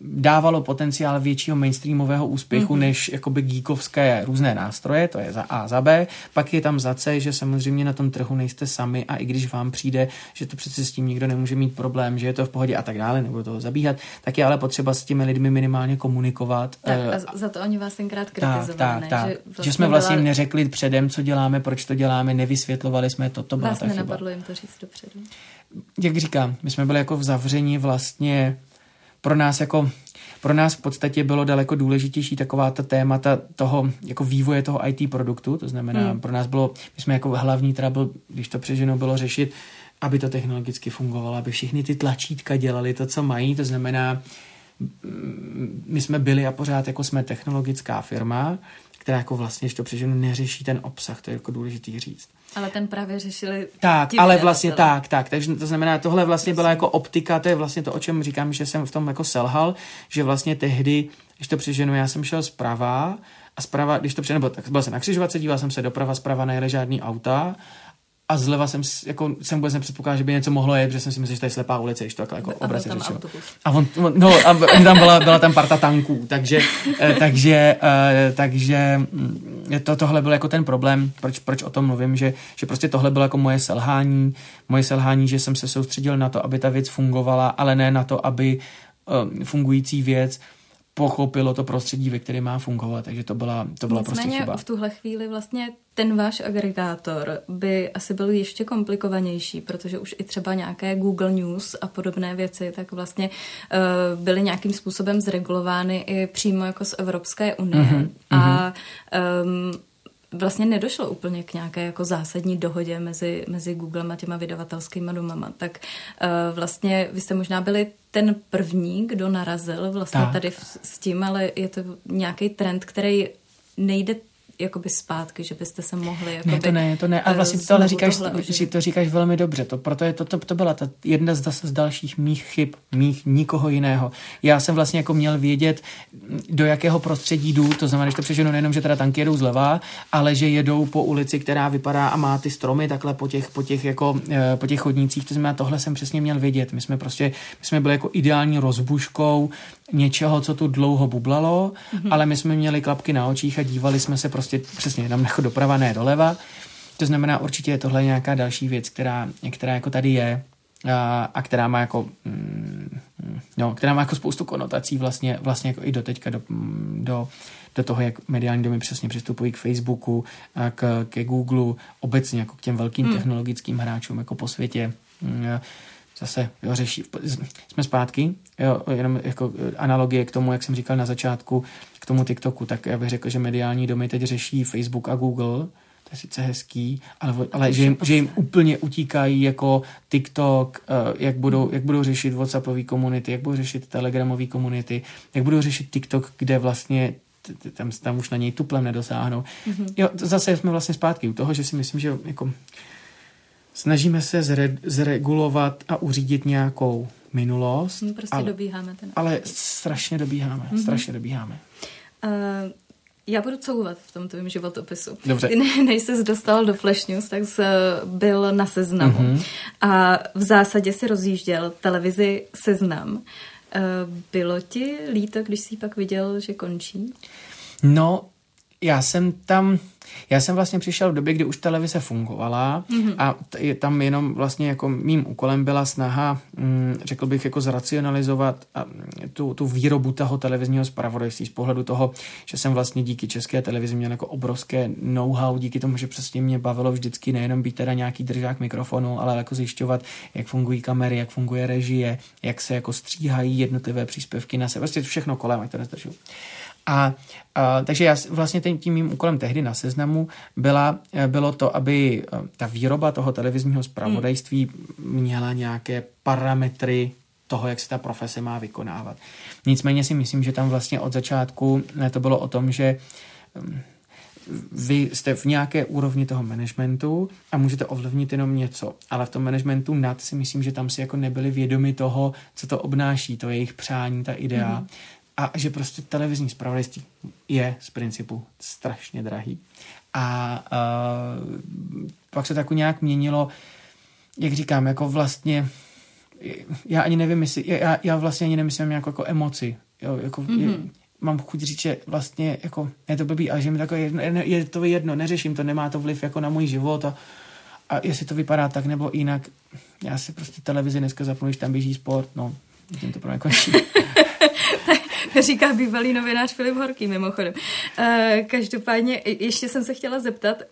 dávalo potenciál většího mainstreamového úspěchu mm-hmm. než jakoby geekovské různé nástroje, to je za A, za B. Pak je tam za C, že samozřejmě na tom trhu nejste sami a i když vám přijde, že to přece s tím nikdo nemůže mít problém, že je to v pohodě a tak dále, nebo toho zabíhat, tak je ale potřeba s těmi lidmi minimálně komunikovat.
Tak a eh, za to oni vás tenkrát kritizovali,
tak, tak, tak. Že, vlastně že jsme vlastně byla... neřekli předem, co děláme, proč to děláme, nevysvětlovali jsme to, to byla
vás
ta
nenapadlo jim to říct dopředu.
Jak říkám, my jsme byli jako v zavření vlastně pro nás jako pro nás v podstatě bylo daleko důležitější taková ta témata toho jako vývoje toho IT produktu, to znamená, hmm. pro nás bylo, my jsme jako hlavní trouble, když to přeženo bylo řešit, aby to technologicky fungovalo, aby všechny ty tlačítka dělali to, co mají, to znamená, my jsme byli a pořád jako jsme technologická firma, která jako vlastně, když to přeženu, neřeší ten obsah, to je jako důležitý říct.
Ale ten právě řešili.
Tak, ale vlastně tak, tak. Takže to znamená, tohle vlastně byla jako optika, to je vlastně to, o čem říkám, že jsem v tom jako selhal, že vlastně tehdy, když to přeženu, já jsem šel zprava a zprava, když to přeženu, tak byl jsem na křižovatce, díval jsem se doprava, zprava nejeli žádný auta a zleva jsem, jako, jsem vůbec nepředpokládal, že by něco mohlo jet, protože jsem si myslel, že to je slepá ulice, když to takhle jako obrazně řečeno. A on, no, a tam byla, byla tam parta tanků, takže, eh, takže, eh, takže mm, to, tohle byl jako ten problém, proč, proč o tom mluvím, že, že prostě tohle bylo jako moje selhání, moje selhání, že jsem se soustředil na to, aby ta věc fungovala, ale ne na to, aby uh, fungující věc pochopilo to prostředí, ve kterém má fungovat, takže to byla, to byla prostě chyba.
v tuhle chvíli vlastně ten váš agregátor by asi byl ještě komplikovanější, protože už i třeba nějaké Google News a podobné věci, tak vlastně uh, byly nějakým způsobem zregulovány i přímo jako z Evropské unie. Mm-hmm. A um, vlastně nedošlo úplně k nějaké jako zásadní dohodě mezi, mezi Googlem a těma vydavatelskými domama. Tak uh, vlastně vy jste možná byli ten první, kdo narazil vlastně tak. tady v, s tím, ale je to nějaký trend, který nejde jakoby zpátky, že byste se mohli jakoby,
Ne, to ne, to ne. A vlastně to ale říkáš, že to říkáš velmi dobře. To, proto je to, to, to byla ta jedna z, z dalších mých chyb, mých nikoho jiného. Já jsem vlastně jako měl vědět, do jakého prostředí jdu, to znamená, že to přeženu nejenom, že teda tanky jedou zleva, ale že jedou po ulici, která vypadá a má ty stromy takhle po těch, po těch, jako, eh, po těch chodnících, to znamená, tohle jsem přesně měl vědět. My jsme prostě, my jsme byli jako ideální rozbuškou něčeho, co tu dlouho bublalo, mm-hmm. ale my jsme měli klapky na očích a dívali jsme se prostě přesně jenom jako doprava, ne doleva. To znamená, určitě je tohle nějaká další věc, která, která jako tady je a, a která má jako mm, no, která má jako spoustu konotací vlastně, vlastně jako i do teďka do, do, do toho, jak mediální domy přesně přistupují k Facebooku, a k, ke Google, obecně jako k těm velkým hmm. technologickým hráčům jako po světě. Mm, zase jo, řeší, jsme zpátky, jo, jenom jako analogie k tomu, jak jsem říkal na začátku, k tomu TikToku, tak já bych řekl, že mediální domy teď řeší Facebook a Google, to je sice hezký, ale, ale že, jim, že jim úplně utíkají jako TikTok, uh, jak, budou, jak budou řešit WhatsAppové komunity, jak budou řešit Telegramové komunity, jak budou řešit TikTok, kde vlastně tam, tam už na něj tuplem nedosáhnou. Mm-hmm. Jo, zase jsme vlastně zpátky u toho, že si myslím, že jako snažíme se zre, zregulovat a uřídit nějakou minulost.
Hmm, prostě
ale,
dobíháme ten.
Ale strašně dobíháme, mm-hmm. strašně dobíháme.
Uh, já budu couvat v tom tvém životopisu.
Dobře.
Ty ne, než jsi dostal do Flash News, tak jsi byl na seznamu. Mm-hmm. A v zásadě si rozjížděl televizi Seznam. Eh, bylo ti líto, když jsi pak viděl, že končí?
No, já jsem tam, já jsem vlastně přišel v době, kdy už televize fungovala mm-hmm. a t- tam jenom vlastně jako mým úkolem byla snaha, mm, řekl bych, jako zracionalizovat a, tu, tu výrobu toho televizního zpravodajství z pohledu toho, že jsem vlastně díky české televizi měl jako obrovské know-how, díky tomu, že přesně mě bavilo vždycky nejenom být teda nějaký držák mikrofonu, ale jako zjišťovat, jak fungují kamery, jak funguje režie, jak se jako stříhají jednotlivé příspěvky na se, vlastně všechno kolem, ať to nezdržu. A, a takže já vlastně tím, tím mým úkolem tehdy na seznamu byla, bylo to, aby ta výroba toho televizního zpravodajství měla nějaké parametry toho, jak se ta profese má vykonávat. Nicméně si myslím, že tam vlastně od začátku to bylo o tom, že vy jste v nějaké úrovni toho managementu a můžete ovlivnit jenom něco, ale v tom managementu nad si myslím, že tam si jako nebyli vědomi toho, co to obnáší, to jejich přání, ta idea. Mm a že prostě televizní zpravodajství je z principu strašně drahý. A uh, pak se tak nějak měnilo, jak říkám, jako vlastně, já ani nevím, jestli, já, já vlastně ani nemyslím jako, jako emoci. Jo, jako, mm-hmm. je, mhm. mám chuť říct, že vlastně jako, je to blbý, ale že mi takové jedno, je to jedno, neřeším to, nemá to vliv jako na můj život a, a jestli to vypadá tak nebo jinak, já si prostě televizi dneska zapnu, když tam běží sport, no, tím to pro mě končí.
říká bývalý novinář Filip Horký mimochodem. Uh, každopádně ještě jsem se chtěla zeptat,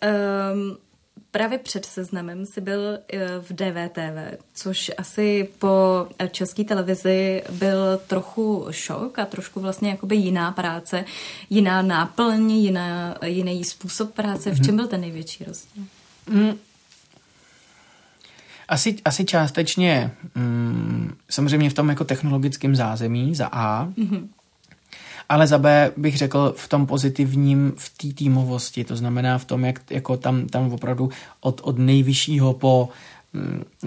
um, Právě před seznamem si byl eh, v DVTV, což asi po české televizi byl trochu šok a trošku vlastně jakoby jiná práce, jiná náplň, jiná, jiný způsob práce. V čem mhm. byl ten největší rozdíl? Mm.
Asi, asi částečně mm, samozřejmě v tom jako technologickém zázemí za A, mm-hmm ale za B bych řekl v tom pozitivním, v té týmovosti, to znamená v tom, jak jako tam, tam opravdu od, od nejvyššího po mm,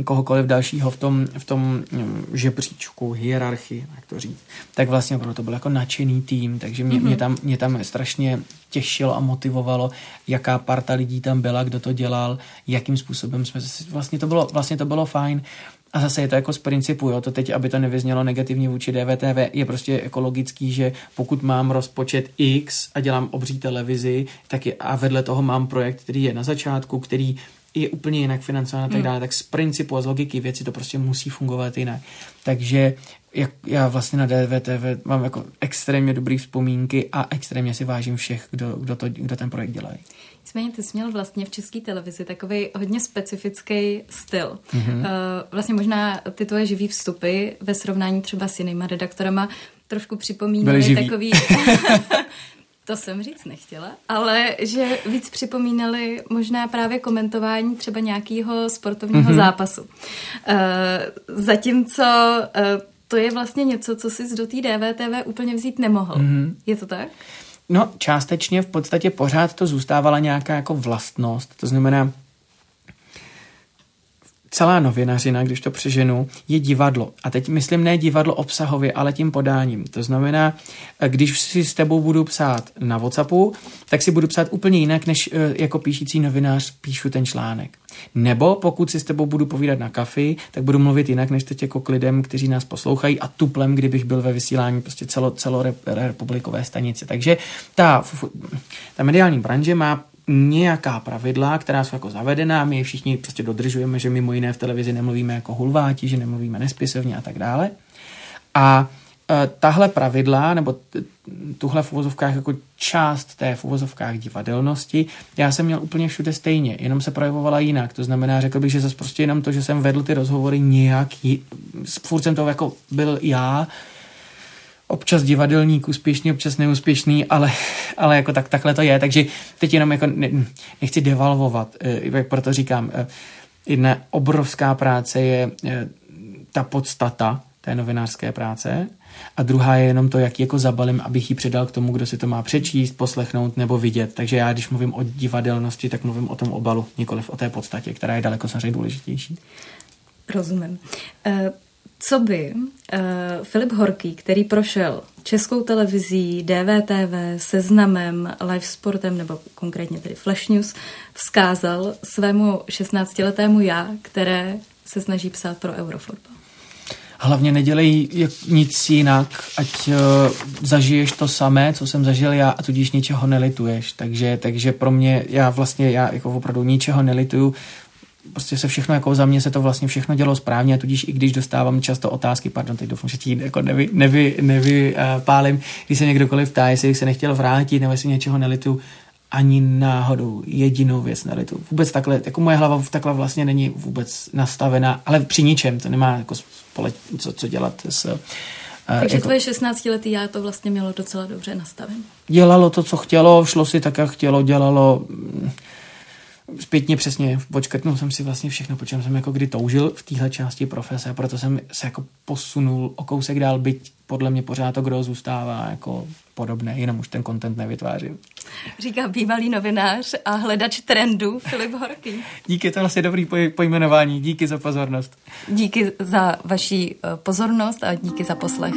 kohokoliv dalšího v tom, v tom mm, žebříčku, hierarchii, jak to říct, tak vlastně opravdu to byl jako nadšený tým, takže mě, mm-hmm. mě, tam, mě tam strašně těšilo a motivovalo, jaká parta lidí tam byla, kdo to dělal, jakým způsobem jsme, vlastně to bylo, vlastně to bylo fajn a zase je to jako z principu, jo, to teď, aby to nevyznělo negativně vůči DVTV, je prostě jako logický, že pokud mám rozpočet X a dělám obří televizi, tak je, a vedle toho mám projekt, který je na začátku, který je úplně jinak financován a tak hmm. dále, tak z principu a z logiky věci to prostě musí fungovat jinak. Takže jak já vlastně na DVTV mám jako extrémně dobrý vzpomínky a extrémně si vážím všech, kdo, kdo, to, kdo ten projekt dělají.
Nicméně ty jsi měl vlastně v české televizi takový hodně specifický styl. Mm-hmm. Vlastně možná ty tvoje živý vstupy ve srovnání třeba s jinýma redaktorama trošku připomínaly takový... to jsem říct nechtěla, ale že víc připomínali možná právě komentování třeba nějakého sportovního mm-hmm. zápasu. Uh, zatímco uh, to je vlastně něco, co si do té DVTV úplně vzít nemohl. Mm-hmm. Je to tak?
No, částečně v podstatě pořád to zůstávala nějaká jako vlastnost. To znamená, celá novinařina, když to přeženu, je divadlo. A teď myslím ne divadlo obsahově, ale tím podáním. To znamená, když si s tebou budu psát na WhatsAppu, tak si budu psát úplně jinak, než eh, jako píšící novinář píšu ten článek. Nebo pokud si s tebou budu povídat na kafi, tak budu mluvit jinak, než teď jako k lidem, kteří nás poslouchají a tuplem, kdybych byl ve vysílání prostě celo, celorepublikové stanice. Takže ta, ta mediální branže má nějaká pravidla, která jsou jako zavedená, my je všichni prostě dodržujeme, že mimo jiné v televizi nemluvíme jako hulváti, že nemluvíme nespisovně a tak dále. A e, tahle pravidla, nebo tuhle v uvozovkách jako část té v uvozovkách divadelnosti, já jsem měl úplně všude stejně, jenom se projevovala jinak. To znamená, řekl bych, že zase prostě jenom to, že jsem vedl ty rozhovory nějak, furt jsem to jako byl já, občas divadelník úspěšný, občas neúspěšný, ale, ale jako tak, takhle to je. Takže teď jenom jako ne, nechci devalvovat, jak proto říkám, eh, jedna obrovská práce je eh, ta podstata té novinářské práce a druhá je jenom to, jak jako zabalím, abych ji předal k tomu, kdo si to má přečíst, poslechnout nebo vidět. Takže já, když mluvím o divadelnosti, tak mluvím o tom obalu, nikoliv o té podstatě, která je daleko samozřejmě důležitější.
Rozumím. Uh... Co by uh, Filip Horký, který prošel českou televizí, DVTV, seznamem, live sportem nebo konkrétně tedy Flash News, vzkázal svému 16-letému já, které se snaží psát pro Eurofotbal?
Hlavně nedělej nic jinak, ať uh, zažiješ to samé, co jsem zažil já a tudíž ničeho nelituješ. Takže, takže pro mě, já vlastně, já jako opravdu ničeho nelituju, prostě se všechno, jako za mě se to vlastně všechno dělo správně, a tudíž i když dostávám často otázky, pardon, teď doufám, že ti jako nevy, nevy, nevy uh, pálím, když se někdokoliv ptá, jestli se nechtěl vrátit, nebo jestli něčeho nelitu, ani náhodou jedinou věc nelitu. Vůbec takhle, jako moje hlava takhle vlastně není vůbec nastavená, ale při ničem, to nemá jako spole, co, co dělat s uh,
takže jako, tvoje 16 letý já to vlastně mělo docela dobře nastavené.
Dělalo to, co chtělo, šlo si tak, jak chtělo, dělalo zpětně přesně počkrtnul jsem si vlastně všechno, po čem jsem jako kdy toužil v téhle části profese, proto jsem se jako posunul o kousek dál, byť podle mě pořád to kdo zůstává jako podobné, jenom už ten content nevytvářím.
Říká bývalý novinář a hledač trendů Filip Horký.
Díky, to vlastně dobrý pojmenování, díky za pozornost.
Díky za vaši eh, pozornost a díky za poslech.